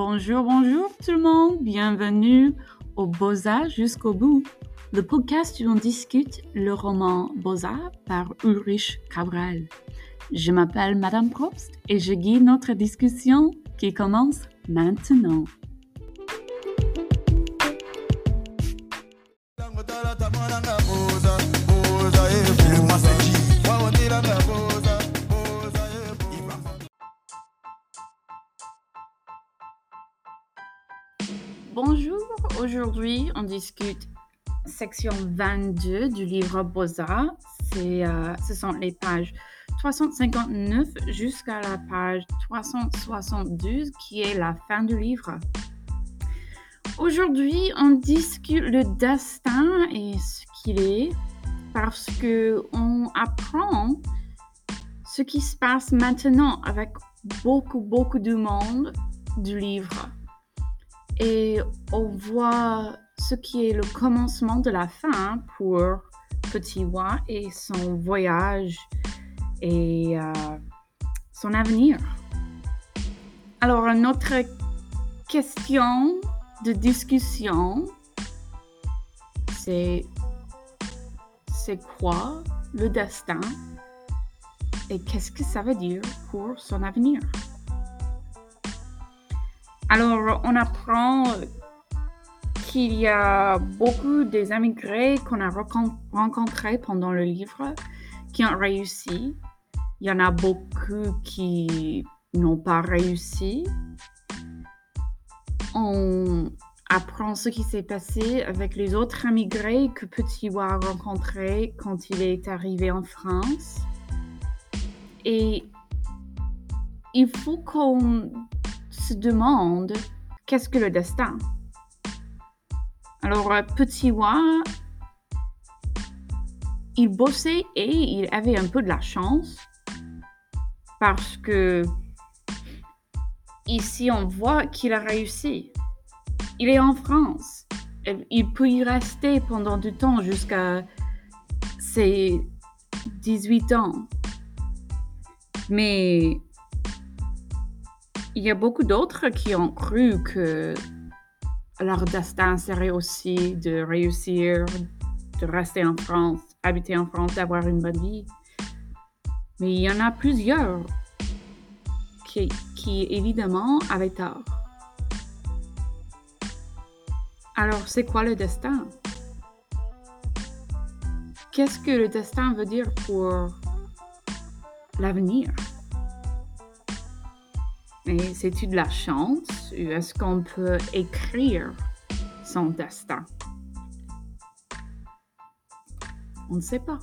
Bonjour, bonjour tout le monde, bienvenue au Beaux-Arts jusqu'au bout, le podcast où on discute le roman Beaux-Arts par Ulrich Cabral. Je m'appelle Madame Probst et je guide notre discussion qui commence maintenant. Aujourd'hui on discute section 22 du livre Beaux-Arts. Euh, ce sont les pages 359 jusqu'à la page 372 qui est la fin du livre. Aujourd'hui, on discute le destin et ce qu'il est parce que on apprend ce qui se passe maintenant avec beaucoup beaucoup de monde du livre et on voit ce qui est le commencement de la fin pour Petit Wa et son voyage et euh, son avenir. Alors, notre question de discussion, c'est c'est quoi le destin et qu'est-ce que ça veut dire pour son avenir? Alors, on apprend qu'il y a beaucoup des immigrés qu'on a rencontrés pendant le livre qui ont réussi. Il y en a beaucoup qui n'ont pas réussi. On apprend ce qui s'est passé avec les autres immigrés que Petit a rencontrés quand il est arrivé en France. Et il faut qu'on demande qu'est-ce que le destin. Alors, euh, Petit Wa, il bossait et il avait un peu de la chance parce que ici on voit qu'il a réussi. Il est en France. Il peut y rester pendant du temps jusqu'à ses 18 ans. Mais il y a beaucoup d'autres qui ont cru que leur destin serait aussi de réussir, de rester en France, habiter en France, d'avoir une bonne vie. Mais il y en a plusieurs qui, qui évidemment avaient tort. Alors, c'est quoi le destin? Qu'est-ce que le destin veut dire pour l'avenir? Mais c'est-tu de la chance ou est-ce qu'on peut écrire son destin? On ne sait pas.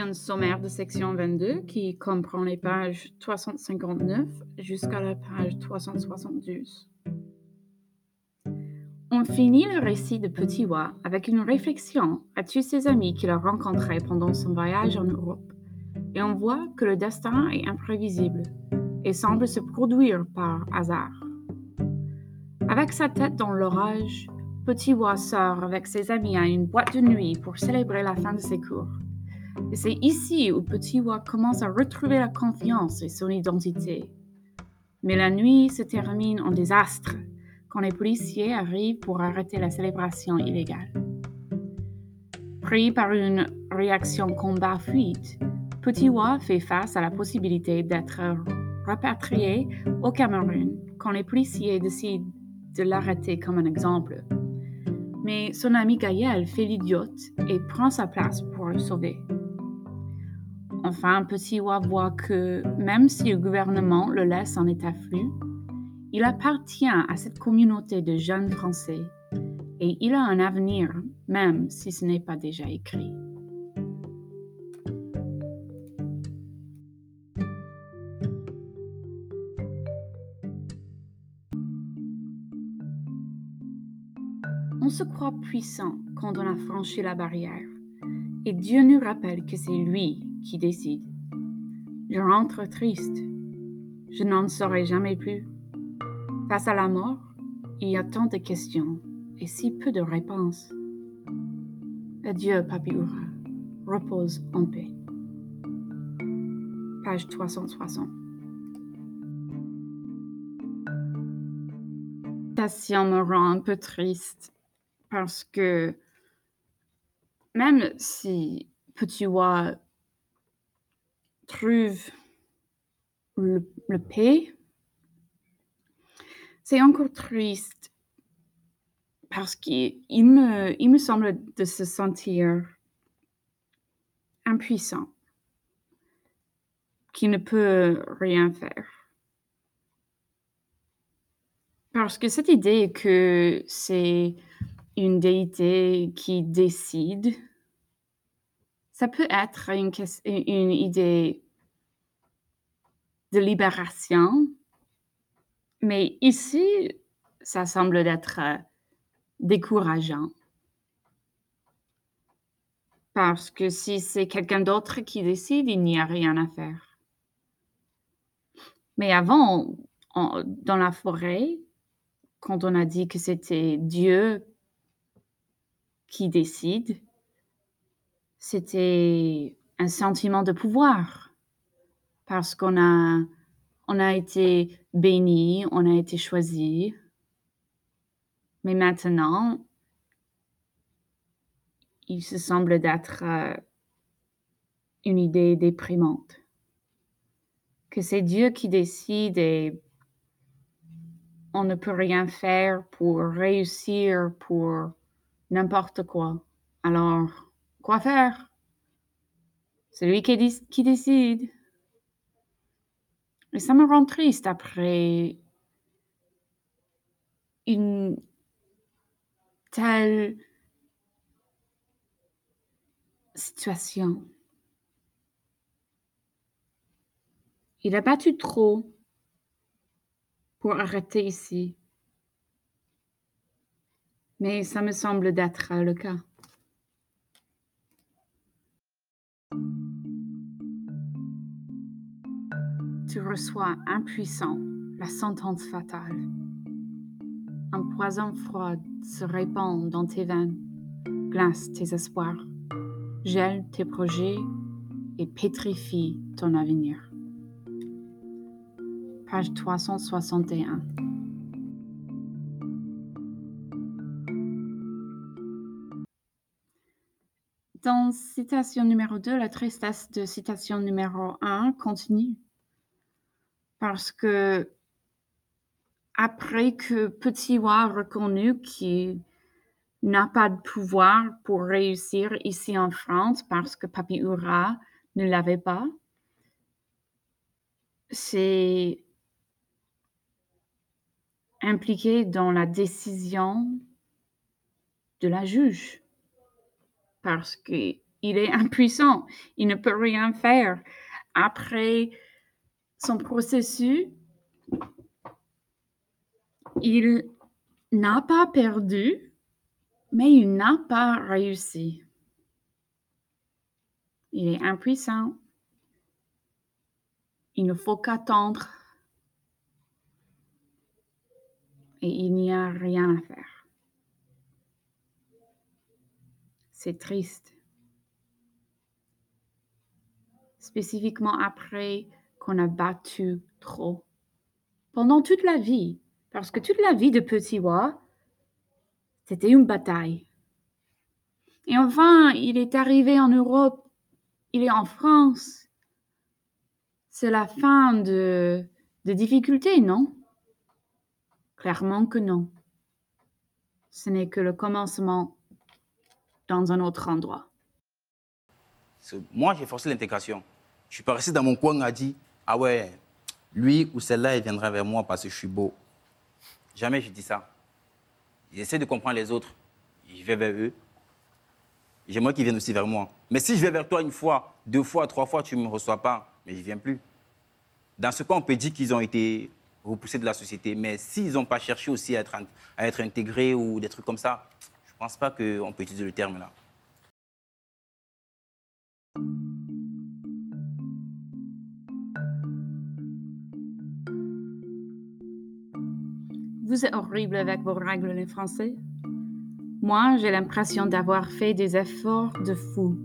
Un sommaire de section 22 qui comprend les pages 359 jusqu'à la page 372. On finit le récit de Petit Wa avec une réflexion à tous ses amis qu'il a rencontrés pendant son voyage en Europe, et on voit que le destin est imprévisible et semble se produire par hasard. Avec sa tête dans l'orage, Petit Wa sort avec ses amis à une boîte de nuit pour célébrer la fin de ses cours. Et c'est ici où Petit Wa commence à retrouver la confiance et son identité. Mais la nuit se termine en désastre quand les policiers arrivent pour arrêter la célébration illégale. Pris par une réaction combat-fuite, Petit Wa fait face à la possibilité d'être rapatrié au Cameroun quand les policiers décident de l'arrêter comme un exemple. Mais son ami Gaël fait l'idiote et prend sa place pour le sauver. Enfin, Petit Wa voit que même si le gouvernement le laisse en état flou, il appartient à cette communauté de jeunes Français et il a un avenir, même si ce n'est pas déjà écrit. On se croit puissant quand on a franchi la barrière, et Dieu nous rappelle que c'est lui qui décide Je rentre triste. Je n'en saurai jamais plus. Face à la mort, il y a tant de questions et si peu de réponses. Adieu, Papiura. Repose en paix. Page 360. citation me rend un peu triste parce que même si Petit Oie trouve le, paix, c'est encore triste parce qu'il me, il me semble de se sentir impuissant, qui ne peut rien faire. Parce que cette idée que c'est une déité qui décide, ça peut être une, idée de libération, mais ici, ça semble être décourageant. Parce que si c'est quelqu'un d'autre qui décide, il n'y a rien à faire. Mais avant, dans la forêt, quand on a dit que c'était Dieu qui décide, c'était un sentiment de pouvoir parce qu'on a, on a été béni, on a été choisi. Mais maintenant, il se semble d'être euh, une idée déprimante. Que c'est Dieu qui décide et on ne peut rien faire pour réussir pour n'importe quoi. Alors, quoi faire? C'est lui qui, décide. Et ça me rend triste après une telle situation. Il a battu trop pour arrêter ici. Mais ça me semble d'être le cas. Tu reçois impuissant la sentence fatale. Un poison froid se répand dans tes veines, glace tes espoirs, gèle tes projets et pétrifie ton avenir page 361. Dans citation numéro 2, la tristesse de citation numéro 1 continue. Parce que après que Petit a reconnu qu'il n'a pas de pouvoir pour réussir ici en France parce que Papi Ura ne l'avait pas, c'est impliqué dans la décision de la juge parce qu'il est impuissant, il ne peut rien faire. Après son processus, il n'a pas perdu, mais il n'a pas réussi. Il est impuissant. Il ne faut qu'attendre et il n'y a rien à faire. C'est triste. Spécifiquement après qu'on a battu trop. Pendant toute la vie, parce que toute la vie de Petit Wa, c'était une bataille. Et enfin, il est arrivé en Europe, il est en France. C'est la fin de, de difficultés, non? Clairement que non. Ce n'est que le commencement dans un autre endroit. Moi, j'ai forcé l'intégration. Je suis pas resté dans mon coin a dit Ah ouais, lui ou celle-là, il viendra vers moi parce que je suis beau. Jamais je dis ça. J'essaie de comprendre les autres. Je vais vers eux. J'aimerais qu'ils viennent aussi vers moi. Mais si je vais vers toi une fois, deux fois, trois fois, tu ne me reçois pas, mais je ne viens plus. Dans ce cas, on peut dire qu'ils ont été repousser de la société. Mais s'ils n'ont pas cherché aussi à être, à être intégrés ou des trucs comme ça, je ne pense pas qu'on peut utiliser le terme là. Vous horrible avec vos règles, les Français. Moi, j'ai l'impression d'avoir fait des efforts de fou.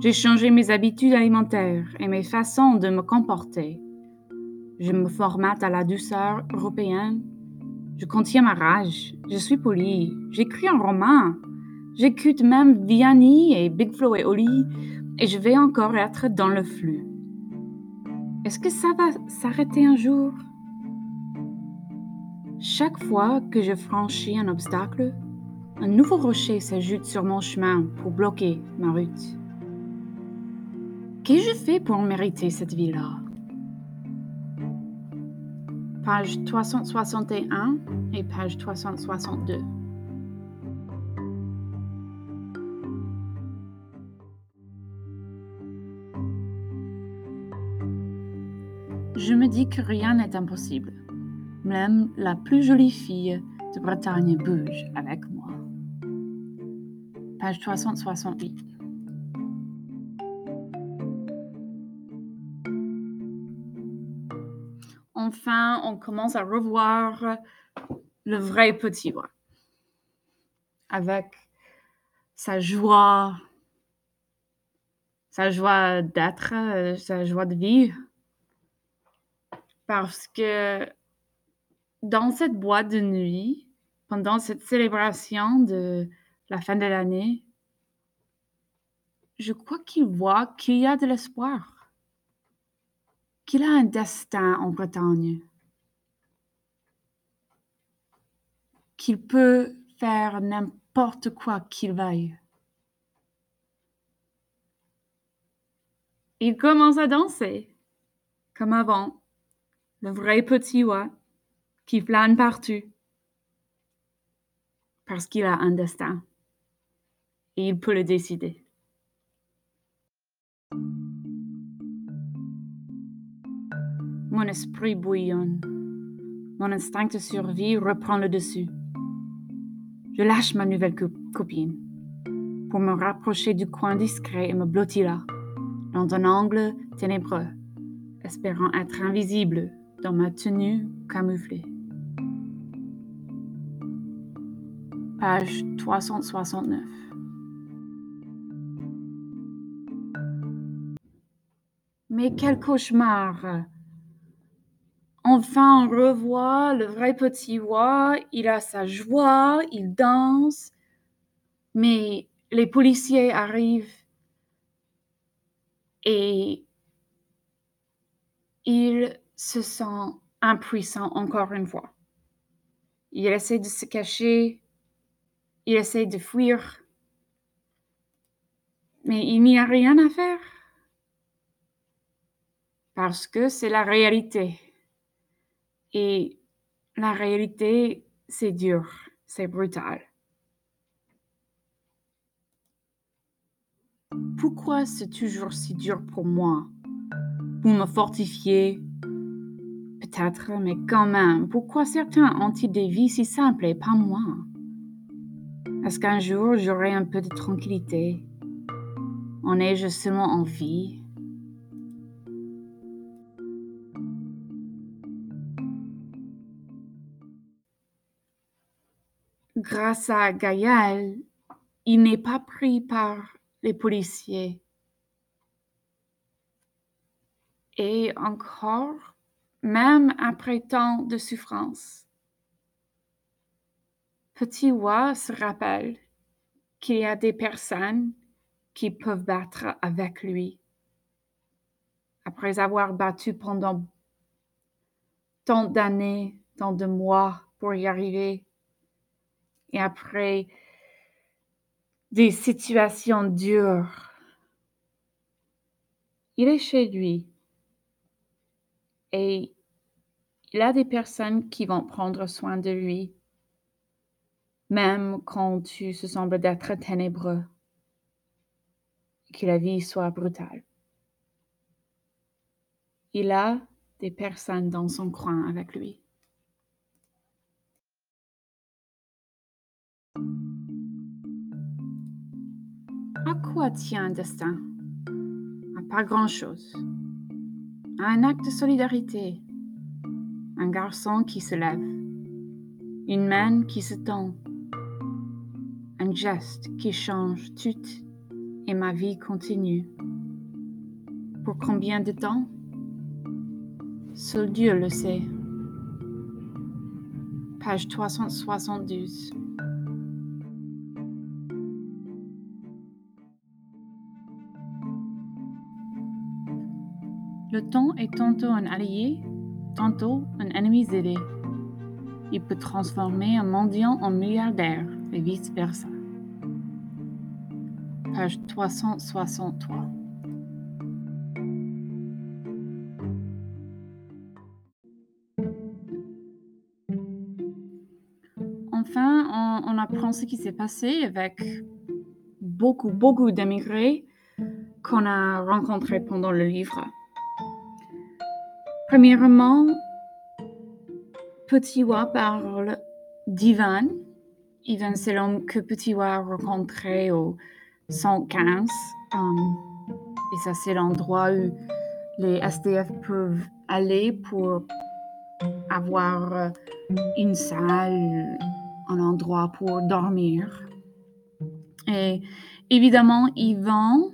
J'ai changé mes habitudes alimentaires et mes façons de me comporter. Je me formate à la douceur européenne. Je contiens ma rage. Je suis poli. J'écris un roman. J'écoute même Vianney et Big Flo et Oli et je vais encore être dans le flux. Est-ce que ça va s'arrêter un jour? Chaque fois que je franchis un obstacle, un nouveau rocher s'ajoute sur mon chemin pour bloquer ma route. Qu'ai-je fait pour mériter cette vie-là? Page 361 et page 362. Je me dis que rien n'est impossible. Même la plus jolie fille de Bretagne bouge avec moi. Page 368. Enfin, on commence à revoir le vrai petit roi. Avec sa joie, sa joie d'être, sa joie de vivre. Parce que dans cette boîte de nuit, pendant cette célébration de la fin de l'année, je crois qu'il voit qu'il y a de l'espoir, qu'il a un destin en Bretagne, qu'il peut faire n'importe quoi qu'il veuille. Il commence à danser, comme avant, le vrai petit oie qui plane partout, parce qu'il a un destin et il peut le décider. Mon esprit bouillonne. Mon instinct de survie reprend le dessus. Je lâche ma nouvelle copine pour me rapprocher du coin discret et me blottir là, dans un angle ténébreux, espérant être invisible dans ma tenue camouflée. Page 369. Mais quel cauchemar! Enfin, on revoit le vrai petit roi, il a sa joie, il danse, mais les policiers arrivent et il se sent impuissant encore une fois. Il essaie de se cacher, il essaie de fuir, mais il n'y a rien à faire parce que c'est la réalité. Et la réalité, c'est dur, c'est brutal. Pourquoi c'est toujours si dur pour moi? Pour me fortifier, Peut-être, mais quand même, pourquoi certains ont-ils des vies si simples et pas moi? Est-ce qu'un jour j'aurai un peu de tranquillité En ai-je seulement envie Grâce à Gaël, il n'est pas pris par les policiers. Et encore, même après tant de souffrance. Petit Roi se rappelle qu'il y a des personnes qui peuvent battre avec lui. Après avoir battu pendant tant d'années, tant de mois pour y arriver, et après des situations dures, il est chez lui et il a des personnes qui vont prendre soin de lui, même quand tu se sembles d'être ténébreux, que la vie soit brutale. Il a des personnes dans son coin avec lui. À quoi tient un destin? À pas grand-chose. À un acte de solidarité, un garçon qui se lève, une main qui se tend, un geste qui change tout et ma vie continue. Pour combien de temps? Seul Dieu le sait. Page 372. Le temps est tantôt un allié, tantôt un ennemi zélé. Il peut transformer un mendiant en milliardaire et vice-versa. Page 363. Enfin, on, on apprend ce qui s'est passé avec beaucoup, beaucoup d'émigrés qu'on a rencontrés pendant le livre. Premièrement, Petit Wa parle d'Ivan. Ivan, c'est l'homme que Petit a rencontré au 115. Um, et ça, c'est l'endroit où les SDF peuvent aller pour avoir euh, une salle, un endroit pour dormir. Et évidemment, Ivan,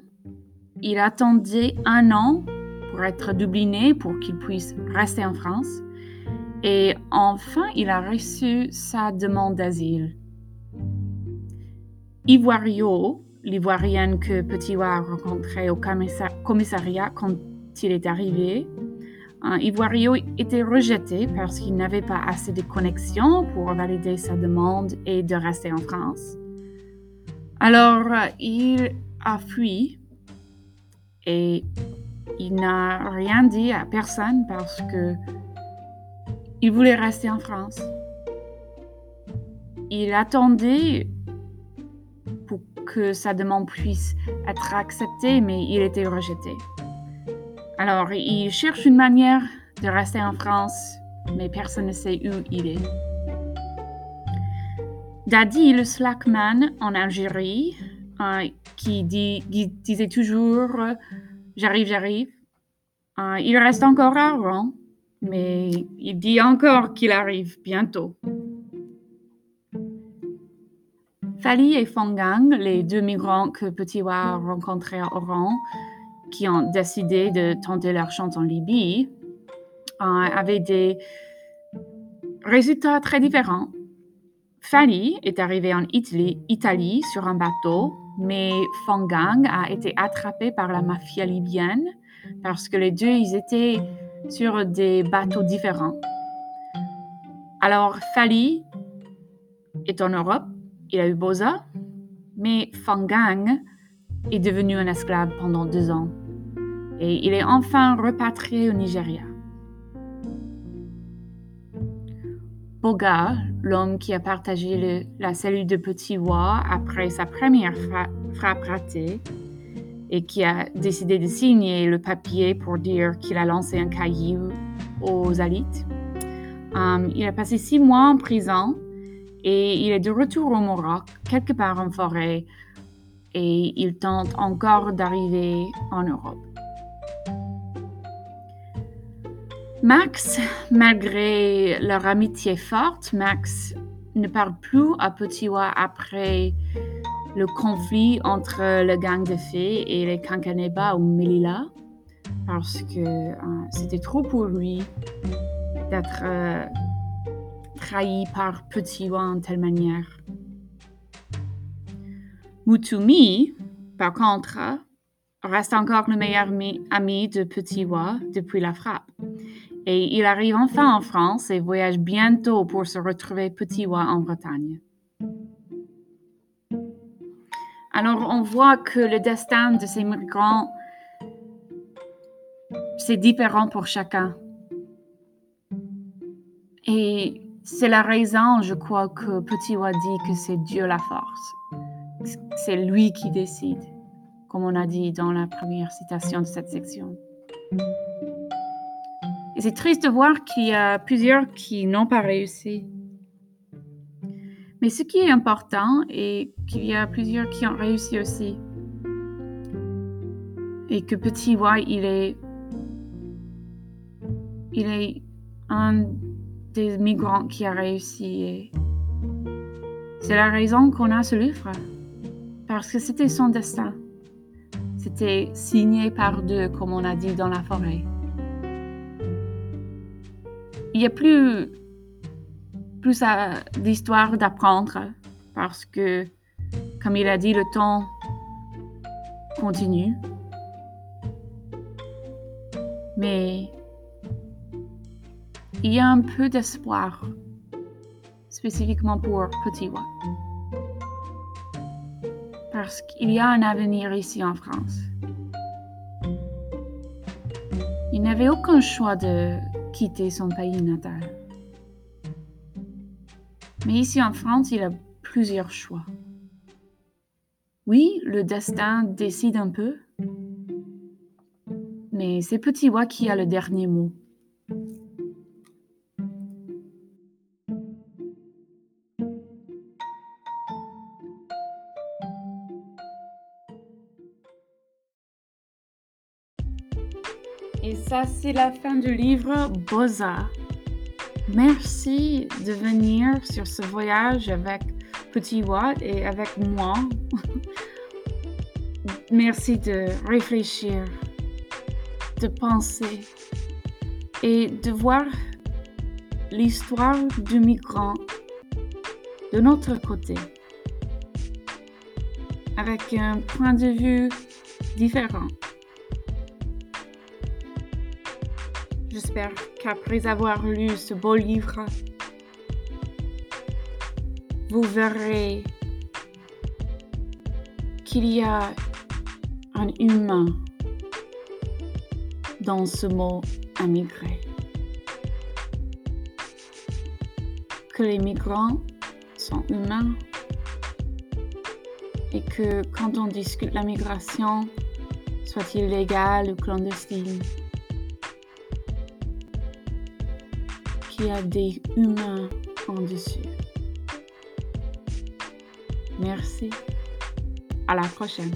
il attendait un an pour être dubliné, pour qu'il puisse rester en France. Et enfin, il a reçu sa demande d'asile. Ivoirio, l'ivoirienne que Petit a rencontré au commissariat quand il est arrivé, Ivoirio était rejeté parce qu'il n'avait pas assez de connexions pour valider sa demande et de rester en France. Alors, il a fui et il n'a rien dit à personne parce que il voulait rester en France. Il attendait que sa demande puisse être acceptée, mais il était rejeté. Alors, il cherche une manière de rester en France, mais personne ne sait où il est. Dadi, le slackman en Algérie, euh, qui, dit, qui disait toujours J'arrive, j'arrive. Euh, il reste encore à Rouen, mais il dit encore qu'il arrive bientôt. Fali et Fangang, les deux migrants que Petit a rencontrés à Oran, qui ont décidé de tenter leur chance en Libye, euh, avaient des résultats très différents. Fali est arrivé en Italie, Italie sur un bateau mais Fangang a été attrapé par la mafia libyenne parce que les deux, ils étaient sur des bateaux différents. Alors, Fali est en Europe, il a eu Boza, mais Fangang est devenu un esclave pendant deux ans et il est enfin repatrié au Nigeria. Boga, l'homme qui a partagé la cellule de Petit Wa après sa première frappe ratée et qui a décidé de signer le papier pour dire qu'il a lancé un caillou aux alites. Um, il a passé six mois en prison et il est de retour au Maroc, quelque part en forêt, et il tente encore d'arriver en Europe. Max, malgré leur amitié forte, Max ne parle plus à Petit après le conflit entre le gang de fées et les Kankaneba ou Melilla, parce que euh, c'était trop pour lui d'être euh, trahi par Petit en telle manière. Mutumi, par contre, reste encore le meilleur ami de Petit depuis la frappe. Et il arrive enfin en France et voyage bientôt pour se retrouver petit roi en Bretagne. Alors on voit que le destin de ces migrants, c'est différent pour chacun. Et c'est la raison, je crois, que Petit Roi dit que c'est Dieu la force. C'est lui qui décide, comme on a dit dans la première citation de cette section c'est triste de voir qu'il y a plusieurs qui n'ont pas réussi. Mais ce qui est important est qu'il y a plusieurs qui ont réussi aussi. Et que Petit Y, il est, il est un des migrants qui a réussi. C'est la raison qu'on a ce livre. Parce que c'était son destin. C'était signé par deux, comme on a dit dans la forêt. Il n'y a plus, plus d'histoire d'apprendre parce que, comme il a dit, le temps continue. Mais il y a un peu d'espoir, spécifiquement pour Petit Watt. Parce qu'il y a un avenir ici en France. Il n'avait aucun choix de quitter son pays natal. Mais ici en France, il a plusieurs choix. Oui, le destin décide un peu, mais c'est Petit Wa qui a le dernier mot. Et ça, c'est la fin du livre Boza. Merci de venir sur ce voyage avec Petit Watt et avec moi. Merci de réfléchir, de penser et de voir l'histoire du migrant de notre côté, avec un point de vue différent. J'espère qu'après avoir lu ce beau livre, vous verrez qu'il y a un humain dans ce mot immigré. Que les migrants sont humains et que quand on discute la migration, soit-il légale ou clandestine, qu'il y a des humains en dessus. Merci. À la prochaine.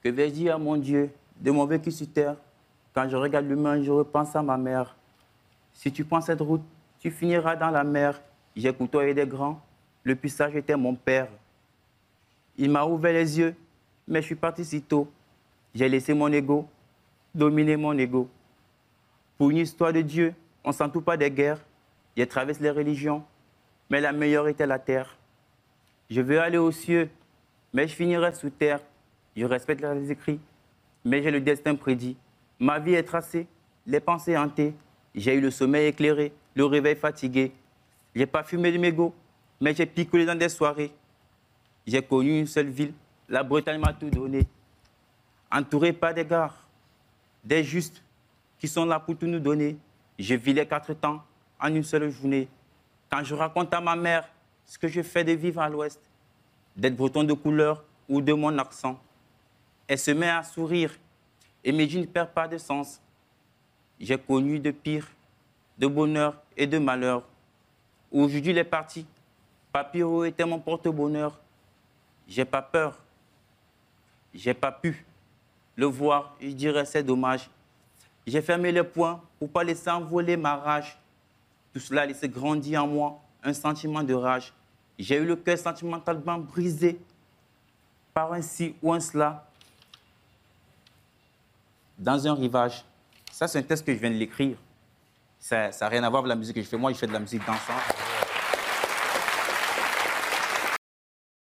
Que vais-je dire à mon Dieu de mon vécu sur terre? Quand je regarde l'humain, je repense à ma mère. Si tu prends cette route, tu finiras dans la mer. J'ai côtoyé des grands. Le plus sage était mon père. Il m'a ouvert les yeux, mais je suis parti si tôt. J'ai laissé mon ego dominer mon ego. Pour une histoire de Dieu, on ne s'entoure pas des guerres. J'ai traversé les religions, mais la meilleure était la terre. Je veux aller aux cieux, mais je finirai sous terre. Je respecte les écrits, mais j'ai le destin prédit. Ma vie est tracée, les pensées hantées. J'ai eu le sommeil éclairé, le réveil fatigué. J'ai pas fumé de mégots, mais j'ai picolé dans des soirées. J'ai connu une seule ville, la Bretagne m'a tout donné. Entouré par des gares, des justes, qui sont là pour tout nous donner. Je vis les quatre temps en une seule journée. Quand je raconte à ma mère ce que je fais de vivre à l'ouest, d'être breton de couleur ou de mon accent, elle se met à sourire et mes ne perdent pas de sens. J'ai connu de pire, de bonheur et de malheur. Aujourd'hui, les partis, Papiro était mon porte-bonheur. J'ai pas peur. J'ai pas pu le voir. Je dirais c'est dommage. J'ai fermé les poings pour pas laisser envoler ma rage. Tout cela a laissé grandir en moi un sentiment de rage. J'ai eu le cœur sentimentalement brisé par un ci ou un cela dans un rivage. Ça, c'est un texte que je viens de l'écrire. Ça n'a rien à voir avec la musique que je fais. Moi, je fais de la musique dansante.